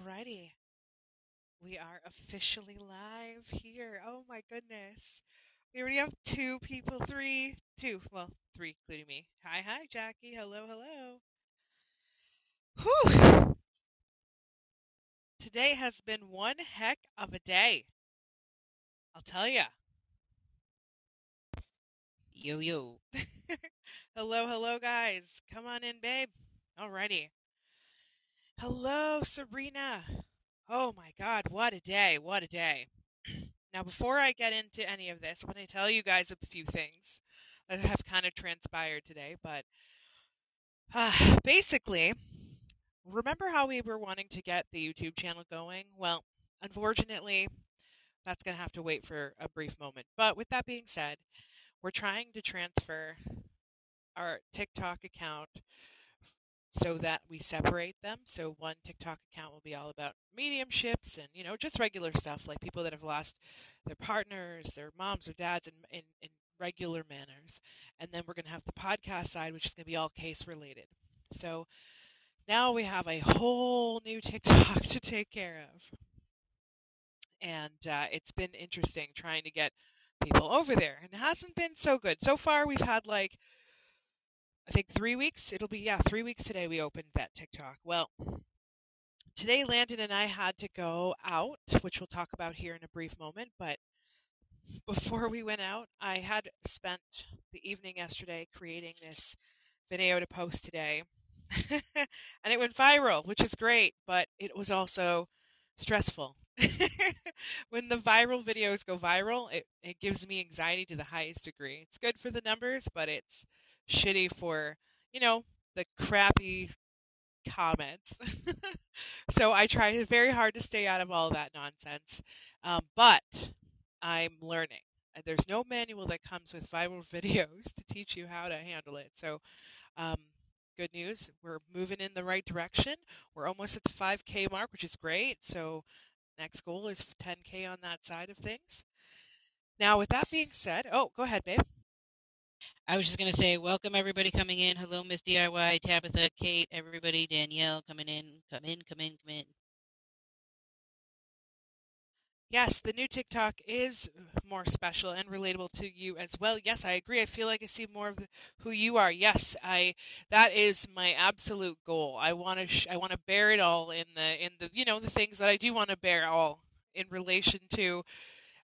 Alrighty. We are officially live here. Oh my goodness. We already have two people, three, two, well, three, including me. Hi, hi, Jackie. Hello, hello. Whew. Today has been one heck of a day. I'll tell ya. Yo yo. hello, hello, guys. Come on in, babe. Alrighty. Hello, Sabrina. Oh my God, what a day! What a day. now, before I get into any of this, I'm going to tell you guys a few things that have kind of transpired today. But uh, basically, remember how we were wanting to get the YouTube channel going? Well, unfortunately, that's going to have to wait for a brief moment. But with that being said, we're trying to transfer our TikTok account so that we separate them. So one TikTok account will be all about mediumships and you know just regular stuff like people that have lost their partners, their moms or dads in in, in regular manners. And then we're going to have the podcast side which is going to be all case related. So now we have a whole new TikTok to take care of. And uh, it's been interesting trying to get people over there and it hasn't been so good. So far we've had like I think three weeks. It'll be, yeah, three weeks today we opened that TikTok. Well, today Landen and I had to go out, which we'll talk about here in a brief moment. But before we went out, I had spent the evening yesterday creating this video to post today. and it went viral, which is great, but it was also stressful. when the viral videos go viral, it, it gives me anxiety to the highest degree. It's good for the numbers, but it's shitty for, you know, the crappy comments. so I try very hard to stay out of all that nonsense. Um, but I'm learning. There's no manual that comes with viral videos to teach you how to handle it. So, um, good news. We're moving in the right direction. We're almost at the 5K mark, which is great. So, next goal is 10K on that side of things. Now, with that being said, oh, go ahead, babe. I was just going to say, welcome everybody coming in. Hello, Miss DIY, Tabitha, Kate, everybody, Danielle coming in. Come in, come in, come in. Yes, the new TikTok is more special and relatable to you as well. Yes, I agree. I feel like I see more of the, who you are. Yes, I that is my absolute goal. I want to sh- I want to bear it all in the in the you know the things that I do want to bear all in relation to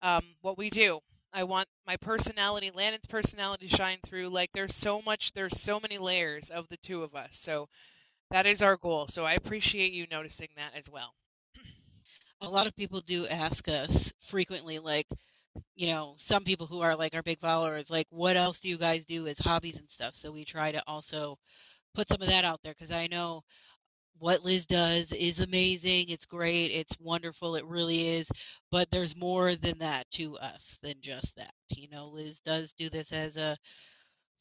um, what we do. I want my personality, Landen's personality to shine through. Like there's so much, there's so many layers of the two of us. So that is our goal. So I appreciate you noticing that as well. A lot of people do ask us frequently, like, you know, some people who are like our big followers, like, what else do you guys do as hobbies and stuff? So we try to also put some of that out there because I know what Liz does is amazing. It's great. It's wonderful. It really is. But there's more than that to us than just that. You know, Liz does do this as a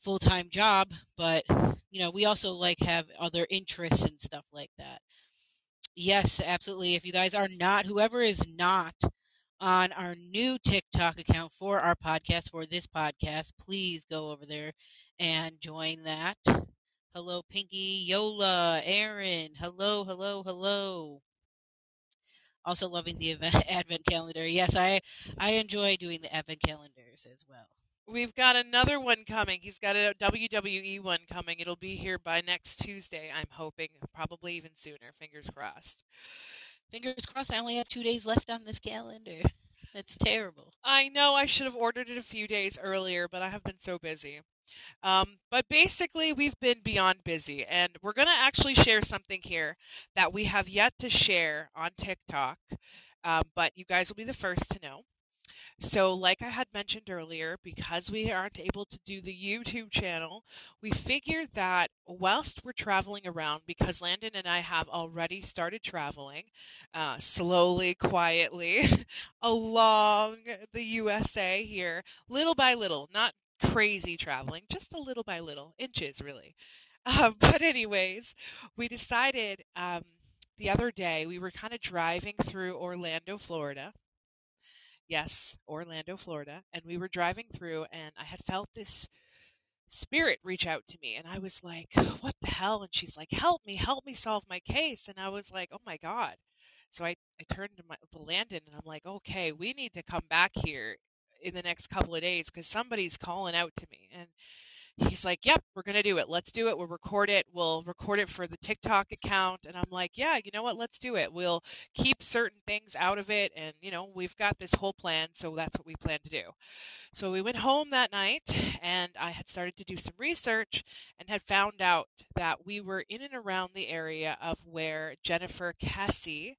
full time job, but you know, we also like have other interests and stuff like that. Yes, absolutely. If you guys are not, whoever is not on our new TikTok account for our podcast, for this podcast, please go over there and join that. Hello, Pinky, Yola, Aaron. Hello, hello, hello. Also loving the event, advent calendar. Yes, I I enjoy doing the advent calendars as well. We've got another one coming. He's got a WWE one coming. It'll be here by next Tuesday. I'm hoping, probably even sooner. Fingers crossed. Fingers crossed. I only have two days left on this calendar. That's terrible. I know I should have ordered it a few days earlier, but I have been so busy. Um, but basically, we've been beyond busy, and we're going to actually share something here that we have yet to share on TikTok, um, but you guys will be the first to know. So, like I had mentioned earlier, because we aren't able to do the YouTube channel, we figured that whilst we're traveling around, because Landen and I have already started traveling uh, slowly, quietly along the USA here, little by little, not crazy traveling, just a little by little, inches really. Um, but, anyways, we decided um, the other day we were kind of driving through Orlando, Florida. Yes, Orlando, Florida. And we were driving through, and I had felt this spirit reach out to me. And I was like, what the hell? And she's like, help me, help me solve my case. And I was like, oh my God. So I, I turned to my, the Landen and I'm like, okay, we need to come back here in the next couple of days because somebody's calling out to me. And he's like, Yep, we're going to do it. Let's do it. We'll record it. We'll record it for the TikTok account. And I'm like, Yeah, you know what? Let's do it. We'll keep certain things out of it. And, you know, we've got this whole plan. So that's what we plan to do. So we went home that night and I had started to do some research and had found out that we were in and around the area of where Jennifer Kesse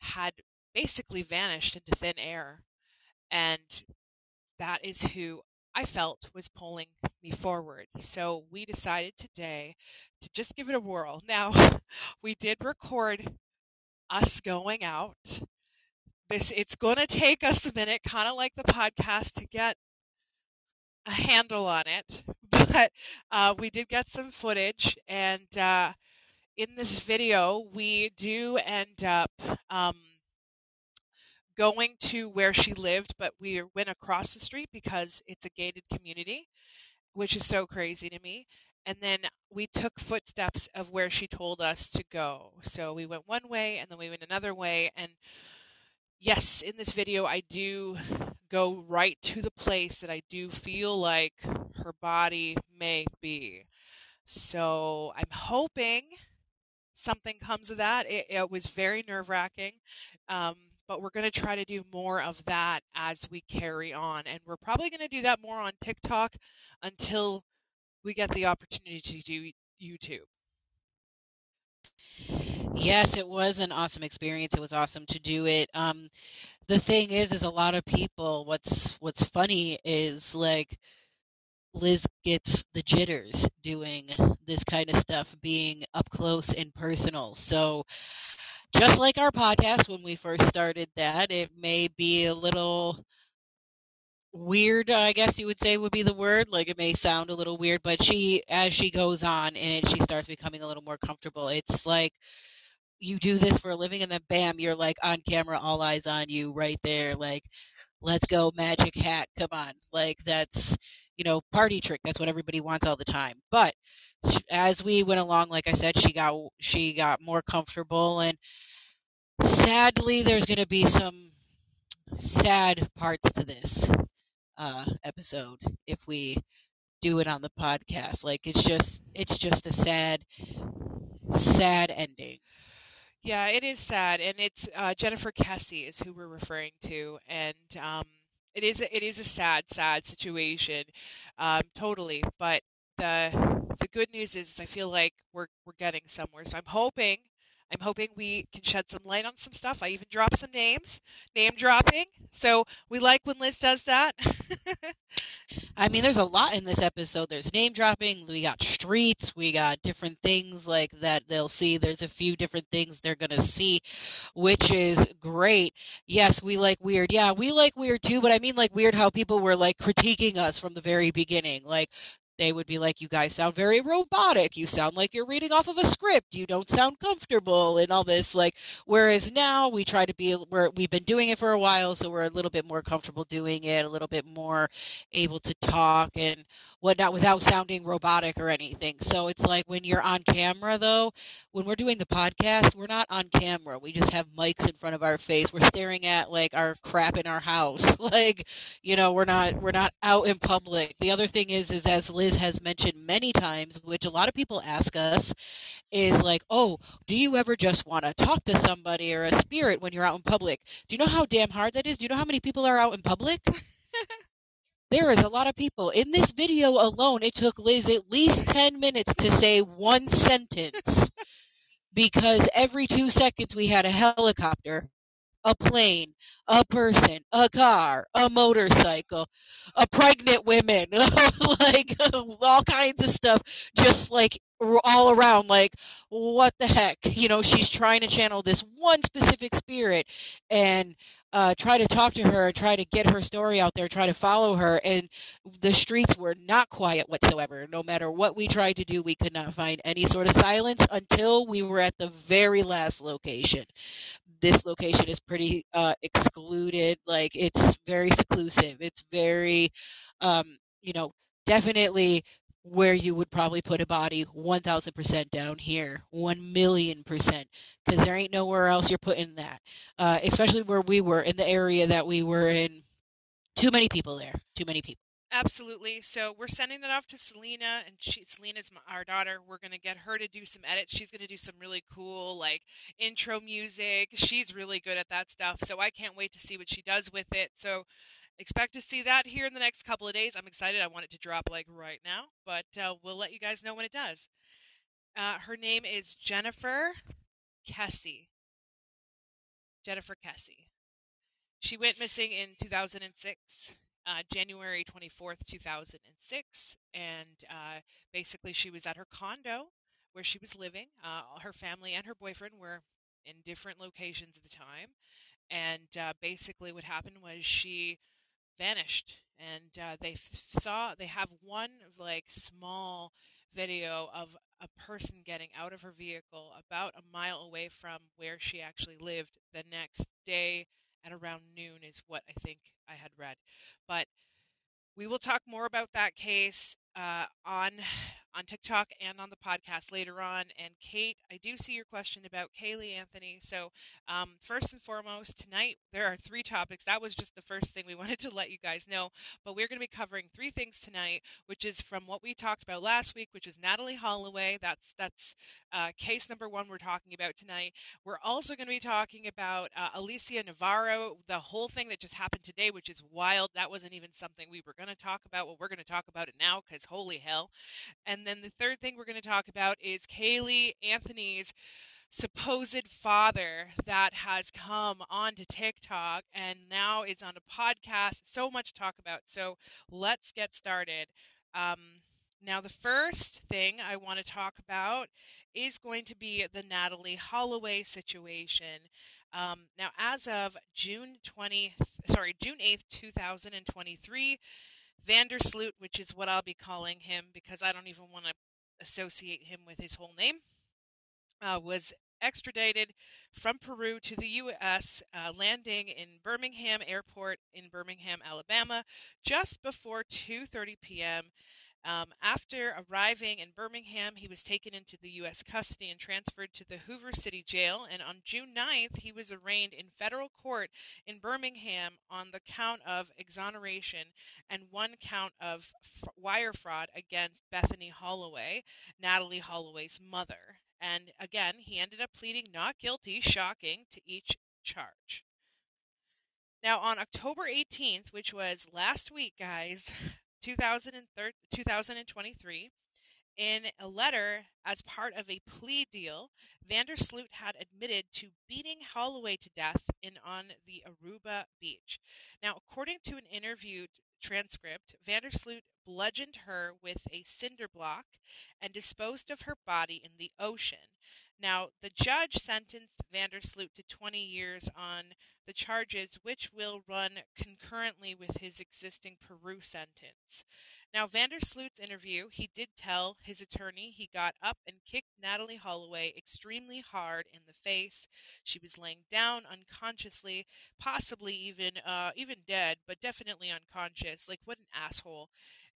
had basically vanished into thin air. And that is who I felt was pulling me forward. So we decided today to just give it a whirl. Now, we did record us going out. This it's going to take us a minute, kind of like the podcast, to get a handle on it. But uh, we did get some footage, and uh, in this video, we do end up. Um, going to where she lived, but we went across the street because it's a gated community, which is so crazy to me. And then we took footsteps of where she told us to go. So we went one way and then we went another way. And yes, in this video, I do go right to the place that I do feel like her body may be. So I'm hoping something comes of that. It, it was very nerve wracking. Um, but we're going to try to do more of that as we carry on. And we're probably going to do that more on TikTok until we get the opportunity to do YouTube. Yes, it was an awesome experience. It was awesome to do it. Um, the thing is, is a lot of people. What's What's funny is like Liz gets the jitters doing this kind of stuff, being up close and personal. So just like our podcast when we first started that, it may be a little weird, I guess you would say would be the word. Like it may sound a little weird, but she, as she goes on and she starts becoming a little more comfortable, it's like you do this for a living and then bam, you're like on camera, all eyes on you right there. Like, let's go magic hat. Come on. Like that's, you know, party trick. That's what everybody wants all the time. But as we went along, like I said, she got she got more comfortable, and sadly, there's going to be some sad parts to this uh, episode if we do it on the podcast. Like it's just it's just a sad, sad ending. Yeah, it is sad, and it's uh, Jennifer Kesse is who we're referring to, and um, it is it is a sad, sad situation, um, totally. But the the good news is, is I feel like we're we're getting somewhere. So I'm hoping I'm hoping we can shed some light on some stuff. I even dropped some names, name dropping. So we like when Liz does that. I mean, there's a lot in this episode. There's name dropping. We got streets. We got different things like that they'll see. There's a few different things they're going to see, which is great. Yes, we like weird. Yeah, we like weird too, but I mean like weird how people were like critiquing us from the very beginning. Like, they would be like, You guys sound very robotic. You sound like you're reading off of a script. You don't sound comfortable and all this. Like, whereas now we try to be, we're, we've been doing it for a while, so we're a little bit more comfortable doing it, a little bit more able to talk and whatnot without sounding robotic or anything. So it's like when you're on camera, though, when we're doing the podcast, we're not on camera. We just have mics in front of our face. We're staring at like our crap in our house. like, you know, we're not, we're not out in public. The other thing is, is as Liz has mentioned many times, which a lot of people ask us, is like, oh, do you ever just want to talk to somebody or a spirit when you're out in public? Do you know how damn hard that is? Do you know how many people are out in public? there is a lot of people. In this video alone, it took Liz at least 10 minutes to say one sentence because every two seconds we had a helicopter, a plane, a person, a car, a motorcycle, a pregnant woman, like all kinds of stuff, just like all around. Like, what the heck? You know, she's trying to channel this one specific spirit and uh, try to talk to her, try to get her story out there, try to follow her, and the streets were not quiet whatsoever. No matter what we tried to do, we could not find any sort of silence until we were at the very last location. This location is pretty uh, excluded, like it's very seclusive. It's very, um, you know, definitely where you would probably put a body 1000% down here 1 million percent because there ain't nowhere else you're putting that uh, especially where we were in the area that we were in too many people there too many people Absolutely. So we're sending that off to Selena, and she, Selena's my, our daughter. We're gonna get her to do some edits. She's gonna do some really cool like intro music. She's really good at that stuff. So I can't wait to see what she does with it. So expect to see that here in the next couple of days. I'm excited. I want it to drop like right now, but uh, we'll let you guys know when it does. Uh, her name is Jennifer Kesse. Jennifer Kesse. She went missing in 2006 uh, January 24th, 2006. And uh, basically, she was at her condo where she was living. Uh, her family and her boyfriend were in different locations at the time. And uh, basically, what happened was she vanished. And uh, they f- saw, they have one like small video of a person getting out of her vehicle about a mile away from where she actually lived the next day at around noon is what I think I had read. But we will talk more about that case uh, on on TikTok and on the podcast later on. And Kate, I do see your question about Caylee Anthony. So um, first and foremost, tonight there are three topics. That was just the first thing we wanted to let you guys know. But we're going to be covering three things tonight, which is from what we talked about last week, which is Natalee Holloway. That's that's uh, case number one we're talking about tonight. We're also going to be talking about uh, Alicia Navarro, the whole thing that just happened today, which is wild. That wasn't even something we were going to talk about. Well, we're going to talk about it now because holy hell. And then the third thing we're going to talk about is Caylee Anthony's supposed father that has come onto TikTok and now is on a podcast. So much to talk about. So let's get started. Um, now, the first thing I want to talk about is going to be the Natalee Holloway situation. Um, now, as of June 20, sorry, June 8th, 2023, Vandersloot, which is what I'll be calling him because I don't even want to associate him with his whole name, uh, was extradited from Peru to the U.S., uh, landing in Birmingham Airport in Birmingham, Alabama, just before 2:30 p.m. Um, after arriving in Birmingham, he was taken into the U.S. custody and transferred to the Hoover City Jail. And on June 9th, he was arraigned in federal court in Birmingham on the count of exoneration and one count of f- wire fraud against Bethany Holloway, Natalee Holloway's mother. And again, he ended up pleading not guilty, shocking, to each charge. Now, on October 18th, which was last week, guys, 2023, in a letter as part of a plea deal, Vandersloot had admitted to beating Holloway to death in on the Aruba beach. Now, according to an interview transcript, Vandersloot bludgeoned her with a cinder block and disposed of her body in the ocean. Now, the judge sentenced Vandersloot to 20 years on the charges, which will run concurrently with his existing Peru sentence. Now, Vandersloot's interview, he did tell his attorney he got up and kicked Natalee Holloway extremely hard in the face. She was laying down unconsciously, possibly even uh, even dead, but definitely unconscious. Like what an asshole!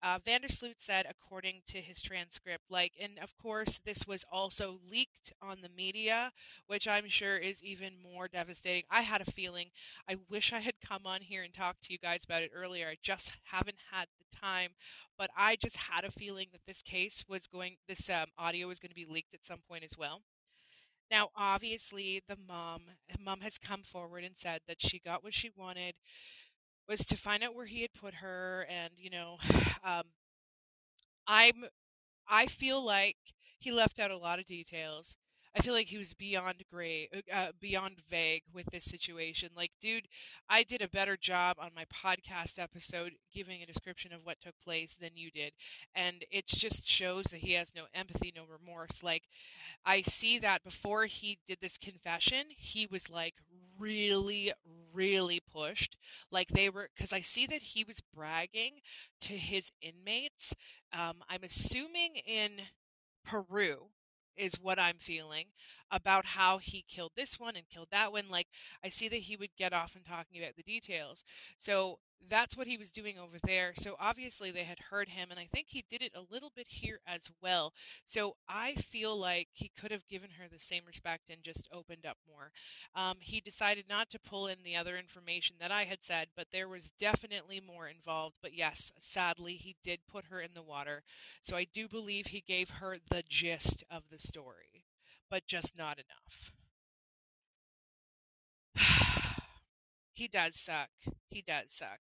Uh, Vandersloot said, according to his transcript, like, and of course, this was also leaked on the media, which I'm sure is even more devastating. I had a feeling. I wish I had come on here and talked to you guys about it earlier. I just haven't had the time, but I just had a feeling that this case was going, this um, audio was going to be leaked at some point as well. Now, obviously, the mom, mom has come forward and said that she got what she wanted was to find out where he had put her and you know um, i'm i feel like he left out a lot of details i feel like he was beyond gray uh, uh, beyond vague with this situation like dude i did a better job on my podcast episode giving a description of what took place than you did and it just shows that he has no empathy no remorse like i see that before he did this confession he was like really really pushed like they were because i see that he was bragging to his inmates um, i'm assuming in peru is what i'm feeling about how he killed this one and killed that one. Like, I see that he would get off and talking about the details. So that's what he was doing over there. So obviously they had heard him, and I think he did it a little bit here as well. So I feel like he could have given her the same respect and just opened up more. Um, he decided not to pull in the other information that I had said, but there was definitely more involved. But yes, sadly, he did put her in the water. So I do believe he gave her the gist of the story, but just not enough. He does suck. He does suck.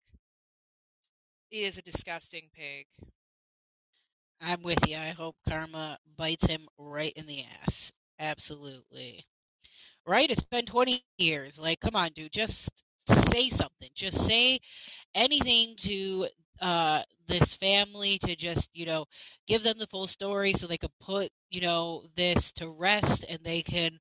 He is a disgusting pig. I'm with you. I hope karma bites him right in the ass. Absolutely. Right? It's been 20 years. Like, come on, dude. Just say something. Just say anything to uh, this family to just, you know, give them the full story so they could put, you know, this to rest and they can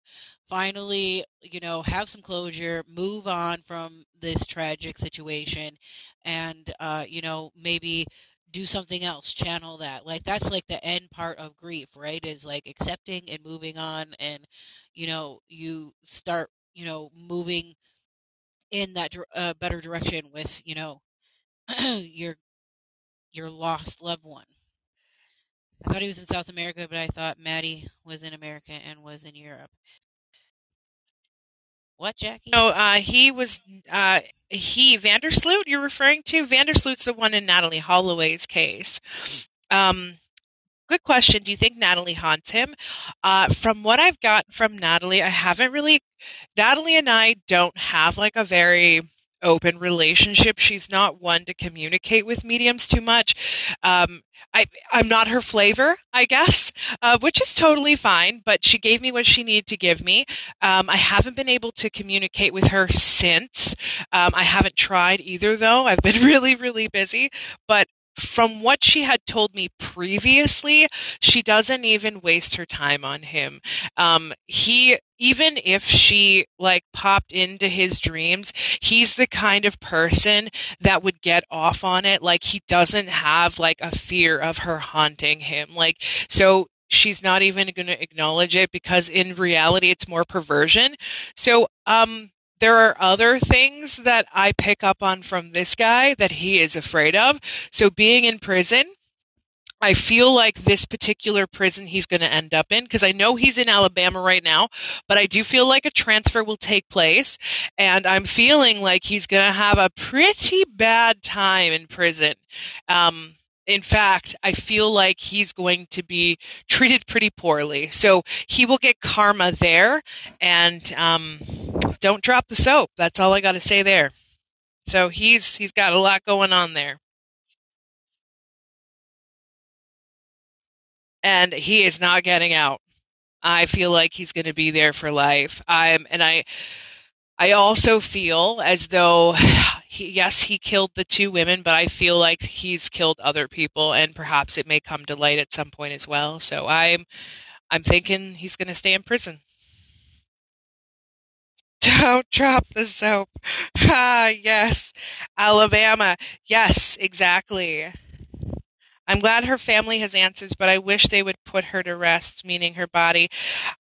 finally, you know, have some closure, move on from this tragic situation, and, uh, you know, maybe do something else, channel that. Like, that's like the end part of grief, right? Is like accepting and moving on, and, you know, you start, you know, moving in that uh, better direction with, you know, your your lost loved one. I thought he was in South America, but I thought Maddie was in America and was in Europe. What, Jackie? No, uh, he was uh, he Vandersloot. You're referring to Vandersloot's the one in Natalee Holloway's case. Um, good question. Do you think Natalee haunts him? Uh, from what I've gotten from Natalee, I haven't really. Natalee and I don't have like a very open relationship. She's not one to communicate with mediums too much. Um, I, I'm not her flavor, I guess, uh, which is totally fine, but she gave me what she needed to give me. Um, I haven't been able to communicate with her since. Um, I haven't tried either, though. I've been really, really busy, but from what she had told me previously, she doesn't even waste her time on him. Um, he, even if she like popped into his dreams, he's the kind of person that would get off on it. Like he doesn't have like a fear of her haunting him. Like, so she's not even going to acknowledge it because in reality it's more perversion. So, um, there are other things that I pick up on from this guy that he is afraid of. So being in prison, I feel like this particular prison he's going to end up in because I know he's in Alabama right now, but I do feel like a transfer will take place and I'm feeling like he's going to have a pretty bad time in prison. Um, in fact, I feel like he's going to be treated pretty poorly. So he will get karma there and, um, don't drop the soap. That's all I got to say there. So he's, he's got a lot going on there. And he is not getting out. I feel like he's going to be there for life. I'm, and I, I also feel as though he, yes, he killed the two women, but I feel like he's killed other people, and perhaps it may come to light at some point as well. So I'm, I'm thinking he's going to stay in prison. Don't drop the soap. Ah, yes, Alabama. Yes, exactly. I'm glad her family has answers, but I wish they would put her to rest, meaning her body.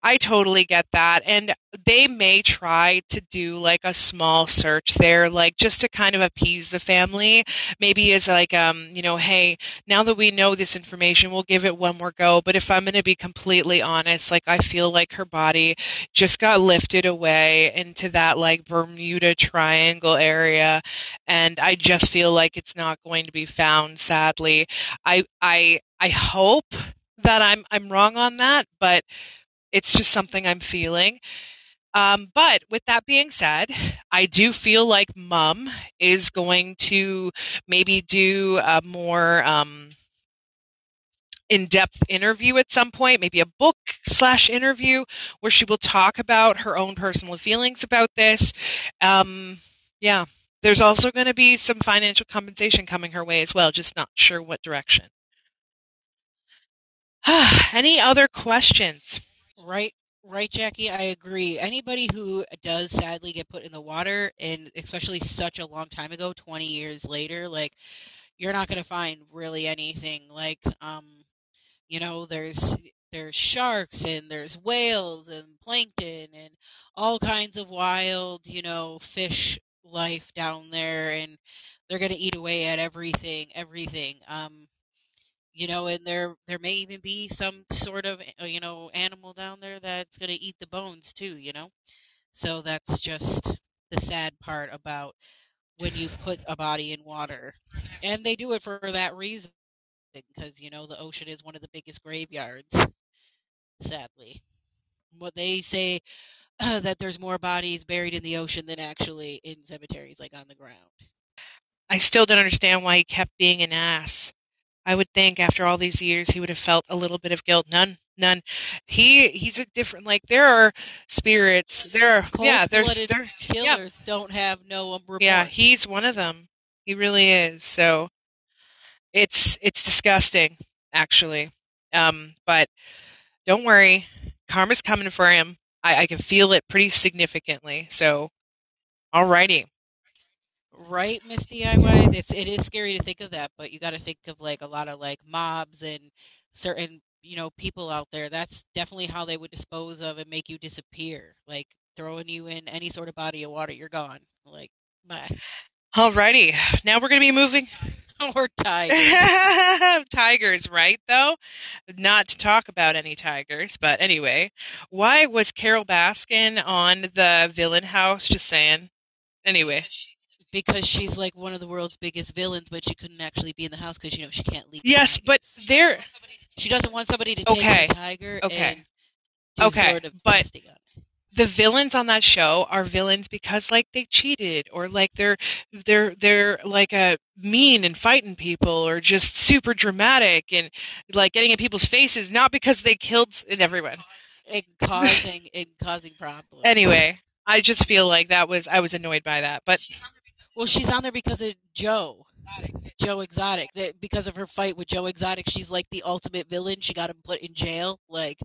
I totally get that. And they may try to do like a small search there, like just to kind of appease the family. Maybe as like, um, you know, hey, now that we know this information, we'll give it one more go. But if I'm going to be completely honest, like I feel like her body just got lifted away into that like Bermuda Triangle area. And I just feel like it's not going to be found, sadly. I I I hope that I'm I'm wrong on that, but it's just something I'm feeling. Um, but with that being said, I do feel like Mum is going to maybe do a more um, in-depth interview at some point, maybe a book slash interview where she will talk about her own personal feelings about this. Um, yeah, there's also going to be some financial compensation coming her way as well, just not sure what direction. Any other questions? Right, right, Jackie. I agree. Anybody who does sadly get put in the water, and especially such a long time ago, 20 years later, like you're not going to find really anything. Like, um, you know, there's there's sharks and there's whales and plankton and all kinds of wild, you know, fish life down there and they're going to eat away at everything, everything. Um you know, and there there may even be some sort of uh, you know animal down there that's going to eat the bones too, you know. So that's just the sad part about when you put a body in water. And they do it for that reason because you know the ocean is one of the biggest graveyards sadly. What they say uh, that there's more bodies buried in the ocean than actually in cemeteries like on the ground. I still don't understand why he kept being an ass. I would think after all these years he would have felt a little bit of guilt. None, none. He he's a different. Like there are spirits. There are yeah. There's there, killers yeah. don't have no remorse. Yeah, he's one of them. He really is. So it's it's disgusting, actually. Um, but don't worry, karma's coming for him. I, I can feel it pretty significantly. So, alrighty right miss diy it's it is scary to think of that but you got to think of like a lot of like mobs and certain you know people out there. That's definitely how they would dispose of and make you disappear. Like throwing you in any sort of body of water you're gone. Like bye. Alrighty. Now we're gonna be moving or tigers. Tigers right though? Not to talk about any tigers but anyway why was Carole Baskin on the villain house? Just saying. Anyway because she's like one of the world's biggest villains, but she couldn't actually be in the house because you know she can't leave. Yes, but there she doesn't want somebody to take okay. a tiger. Okay, okay, sort of but the villains on that show are villains because like they cheated or like they're they're they're like a uh, mean and fighting people or just super dramatic and like getting in people's faces not because they killed everyone and causing and causing problems anyway i just feel like that was i was annoyed by that but well, she's on there because of Joe. Exotic. Joe Exotic. That because of her fight with Joe Exotic, she's like the ultimate villain. She got him put in jail, like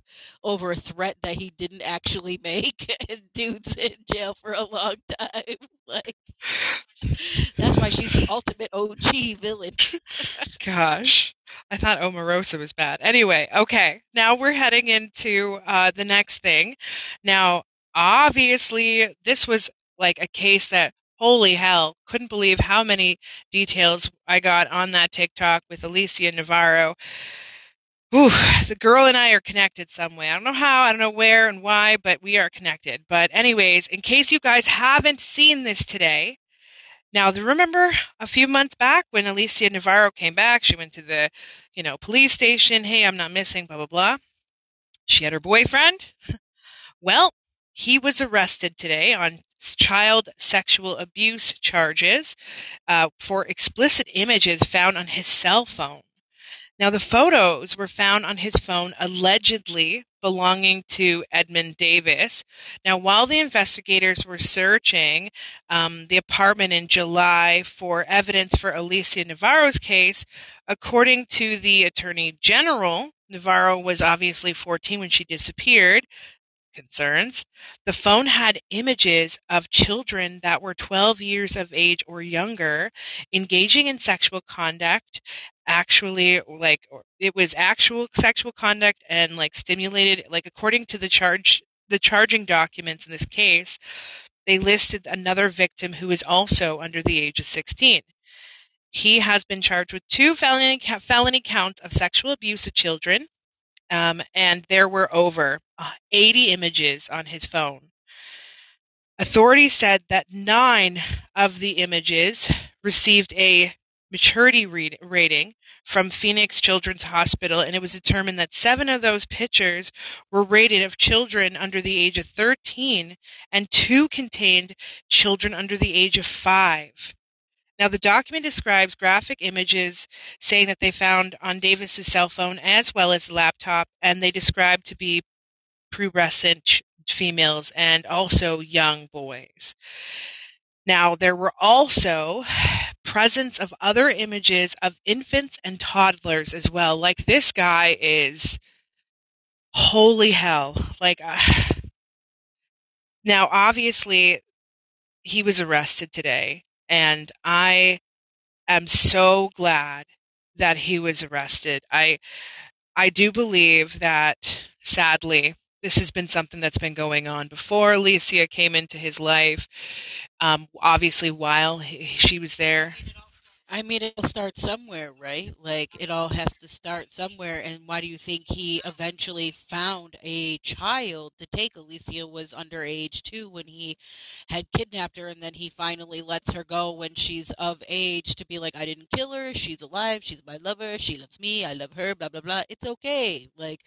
over a threat that he didn't actually make, and dude's in jail for a long time. Like that's why she's the ultimate OG villain. Gosh, I thought Omarosa was bad. Anyway, okay, now we're heading into uh, the next thing. Now, obviously, this was like a case that holy hell, couldn't believe how many details I got on that TikTok with Alicia Navarro. Ooh, the girl and I are connected some way. I don't know how, I don't know where and why, but we are connected. But anyways, in case you guys haven't seen this today, now remember a few months back when Alicia Navarro came back, she went to the, you know, police station, hey, I'm not missing, blah blah blah. She had her boyfriend. Well, he was arrested today on child sexual abuse charges uh, for explicit images found on his cell phone. Now, the photos were found on his phone allegedly belonging to Edmund Davis. Now, while the investigators were searching um, the apartment in July for evidence for Alicia Navarro's case, according to the Attorney General, Navarro was obviously 14 when she disappeared concerns. The phone had images of children that were 12 years of age or younger engaging in sexual conduct. Actually, like it was actual sexual conduct and like stimulated, like according to the charge, the charging documents in this case, they listed another victim who is also under the age of 16. He has been charged with two felony, felony counts of sexual abuse of children um, and there were over 80 images on his phone. Authorities said that nine of the images received a maturity read- rating from Phoenix Children's Hospital, and it was determined that seven of those pictures were rated of children under the age of 13, and two contained children under the age of five. Now, the document describes graphic images saying that they found on Davis's cell phone as well as laptop, and they describe to be pubescent females and also young boys. Now, there were also presence of other images of infants and toddlers as well. Like this guy is holy hell. Like, uh, now obviously he was arrested today and I am so glad that he was arrested. I I do believe that sadly, this has been something that's been going on before Alicia came into his life. Um, obviously, while he, she was there. I mean, it'll start somewhere, right? Like, it all has to start somewhere. And why do you think he eventually found a child to take? Alicia was underage too when he had kidnapped her, and then he finally lets her go when she's of age to be like, I didn't kill her. She's alive. She's my lover. She loves me. I love her. Blah, blah, blah. It's okay. Like,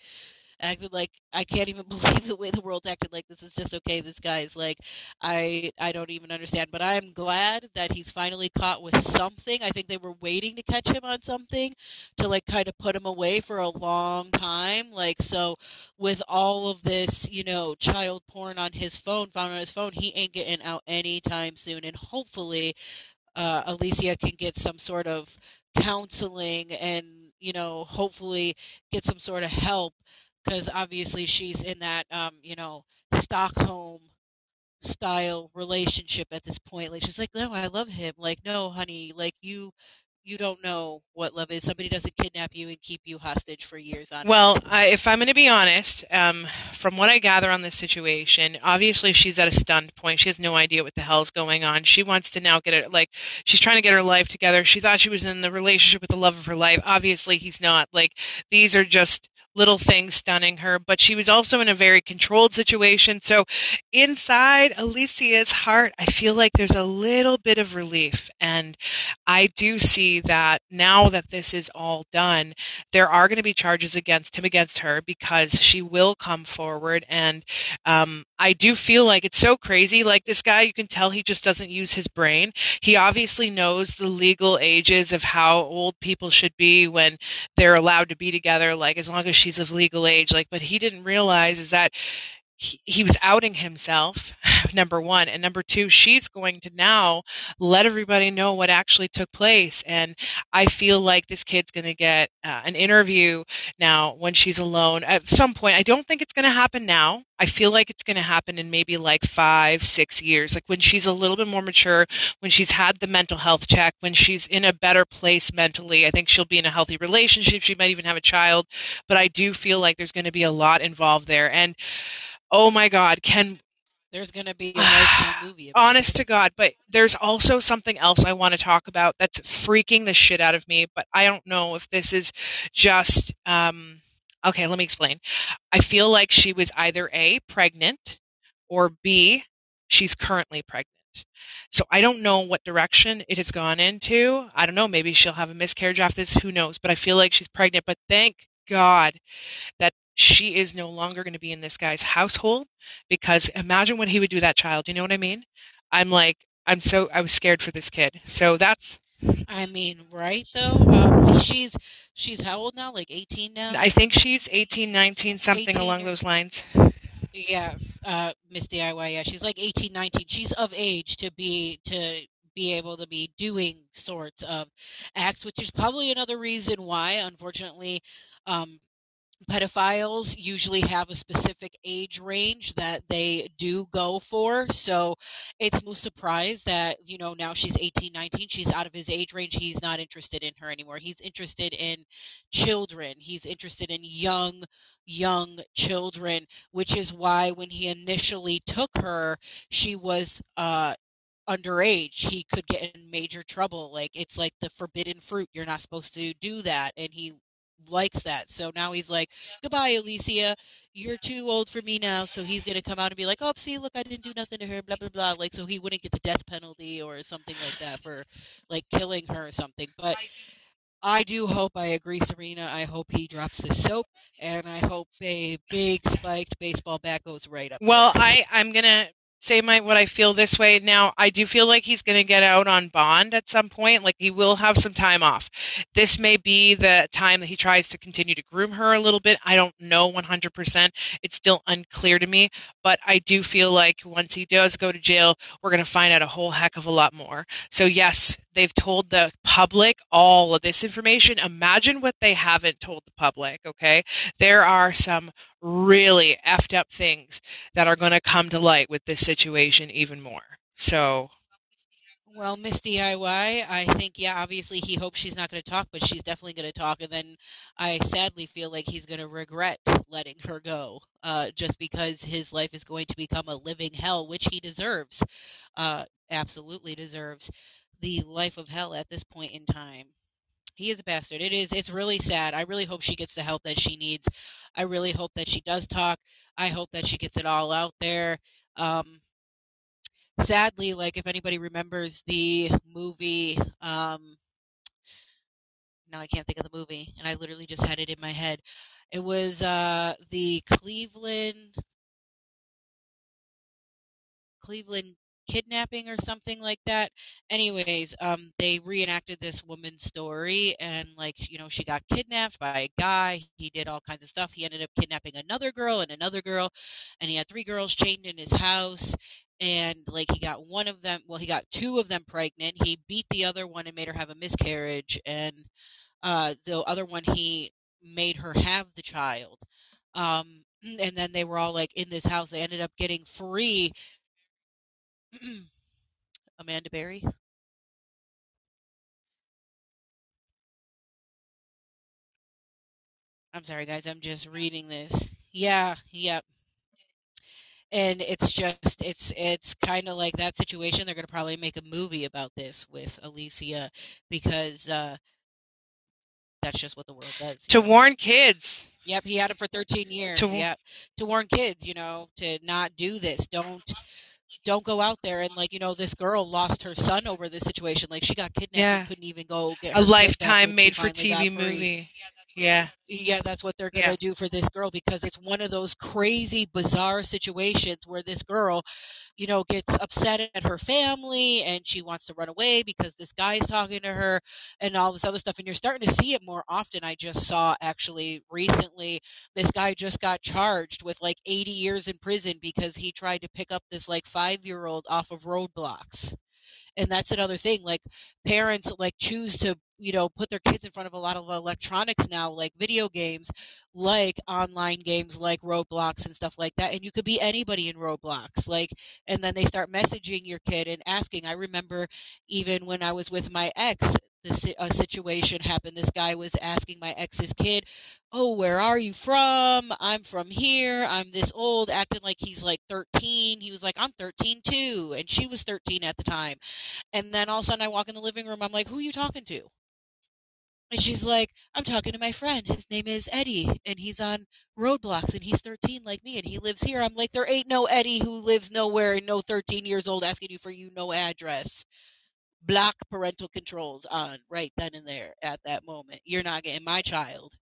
acted like I can't even believe the way the world acted like this is just okay. This guy's like I I don't even understand. But I'm glad that he's finally caught with something. I think they were waiting to catch him on something to like kind of put him away for a long time. Like so with all of this, you know, child porn on his phone, found on his phone, he ain't getting out anytime soon and hopefully uh, Alicia can get some sort of counseling and you know hopefully get some sort of help because obviously she's in that um, you know Stockholm style relationship at this point. Like she's like, no, I love him. Like, no, honey, like you you don't know what love is. Somebody doesn't kidnap you and keep you hostage for years on. Well, I, if I'm going to be honest, um, from what I gather on this situation, obviously she's at a stunned point. She has no idea what the hell's going on. She wants to now get it, like, she's trying to get her life together. She thought she was in the relationship with the love of her life. Obviously, he's not. Like, these are just little things stunning her, but she was also in a very controlled situation. So inside Alicia's heart, I feel like there's a little bit of relief. And I do see that now that this is all done, there are going to be charges against him, against her, because she will come forward. And um, I do feel like it's so crazy. Like this guy, you can tell he just doesn't use his brain. He obviously knows the legal ages of how old people should be when they're allowed to be together, like as long as she's of legal age. Like, but he didn't realize is that he, he was outing himself, number one. And number two, she's going to now let everybody know what actually took place. And I feel like this kid's going to get uh, an interview now when she's alone at some point. I don't think it's going to happen now. I feel like it's going to happen in maybe like five, six years, like when she's a little bit more mature, when she's had the mental health check, when she's in a better place mentally. I think she'll be in a healthy relationship. She might even have a child. But I do feel like there's going to be a lot involved there. And oh my God, can there's going to be a movie. honest it. to God, but there's also something else I want to talk about that's freaking the shit out of me. But I don't know if this is just um, okay. Let me explain. I feel like she was either a pregnant or b she's currently pregnant. So I don't know what direction it has gone into. I don't know. Maybe she'll have a miscarriage after this. Who knows? But I feel like she's pregnant. But thank God that she is no longer going to be in this guy's household because imagine what he would do that child. You know what I mean? I'm like, I'm so, I was scared for this kid. So that's. I mean, right though? Um, she's, she's how old now? Like 18 now? I think she's 18, 19, something 18. along those lines. Yes, uh, Miss DIY. Yeah, she's like 18, 19. She's of age to be, to be able to be doing sorts of acts, which is probably another reason why, unfortunately, um, pedophiles usually have a specific age range that they do go for. So it's no surprise that you know now she's 18 19 she's out of his age range he's not interested in her anymore. He's interested in children. He's interested in young young children which is why when he initially took her she was uh underage. He could get in major trouble. Like it's like the forbidden fruit. You're not supposed to do that. And he likes that. So now he's like, goodbye, Alicia. You're too old for me now. So he's going to come out and be like, oh, see, look, I didn't do nothing to her, blah, blah, blah. Like, so he wouldn't get the death penalty or something like that for like killing her or something. But I do hope, I agree, Serena. I hope he drops the soap and I hope a big spiked baseball bat goes right up. Well, there. I, I'm going to say my what I feel this way now. I do feel like he's going to get out on bond at some point. Like he will have some time off. This may be the time that he tries to continue to groom her a little bit. I don't know 100%. It's still unclear to me, but I do feel like once he does go to jail, we're going to find out a whole heck of a lot more. So yes, they've told the public all of this information. Imagine what they haven't told the public, okay? There are some really effed up things that are going to come to light with this situation even more. So Well, Miss DIY, I think, yeah, obviously he hopes she's not going to talk, but she's definitely going to talk. And then I sadly feel like he's going to regret letting her go uh, just because his life is going to become a living hell, which he deserves. Uh, absolutely deserves the life of hell at this point in time. He is a bastard. It is. It's really sad. I really hope she gets the help that she needs. I really hope that she does talk. I hope that she gets it all out there. Um, sadly, like if anybody remembers the movie, um, now I can't think of the movie, and I literally just had it in my head. It was uh, the Cleveland Cleveland kidnapping or something like that. Anyways, um, they reenacted this woman's story, and like you know, she got kidnapped by a guy. He did all kinds of stuff. He ended up kidnapping another girl and another girl, and he had three girls chained in his house. And like he got one of them, well, he got two of them pregnant. He beat the other one and made her have a miscarriage, and uh, the other one he made her have the child. Um, and then they were all like in this house. They ended up getting free Amanda Berry. I'm sorry, guys. I'm just reading this. Yeah, yep. And it's just it's it's kind of like that situation. They're going to probably make a movie about this with Alicia because uh, that's just what the world does. To know? warn kids. Yep, he had it for 13 years. To- yep, to warn kids, you know, to not do this. Don't don't go out there and like you know this girl lost her son over this situation like she got kidnapped Yeah. and couldn't even go get A lifetime made for TV movie. Yeah. Yeah. Yeah, that's what they're gonna Yeah. do for this girl because it's one of those crazy bizarre situations where this girl you know gets upset at her family and she wants to run away because this guy is talking to her and all this other stuff and you're starting to see it more often. I just saw actually recently this guy just got charged with like 80 years in prison because he tried to pick up this like five year old off of Roblox. And that's another thing like parents like choose to you know put their kids in front of a lot of electronics now like video games like online games like roblox and stuff like that and you could be anybody in roblox like and then they start messaging your kid and asking. I remember even when i was with my ex this a situation happened. This guy was asking my ex's kid oh where are you from? I'm from here. I'm this old acting like he's like 13 he was like i'm 13 too and she was 13 at the time. And then all of a sudden i walk in the living room i'm like who are you talking to and she's like i'm talking to my friend his name is eddie and he's on roblox and he's 13 like me and he lives here i'm like there ain't no eddie who lives nowhere and no 13 years old asking you for you no address block parental controls on right then and there at that moment you're not getting my child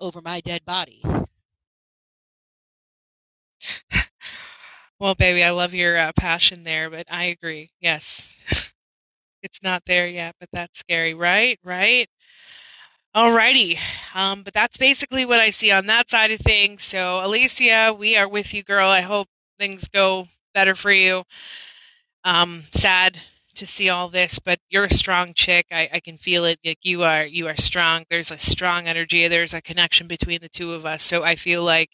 over my dead body Well, baby, I love your uh, passion there, but I agree. Yes. it's not there yet, but that's scary, right? Right? Alrighty. Um, but that's basically what I see on that side of things. So, Alicia, we are with you, girl. I hope things go better for you. Um, sad to see all this, but you're a strong chick. I, I can feel it. Like you are, you are strong. There's a strong energy. There's a connection between the two of us. So I feel like,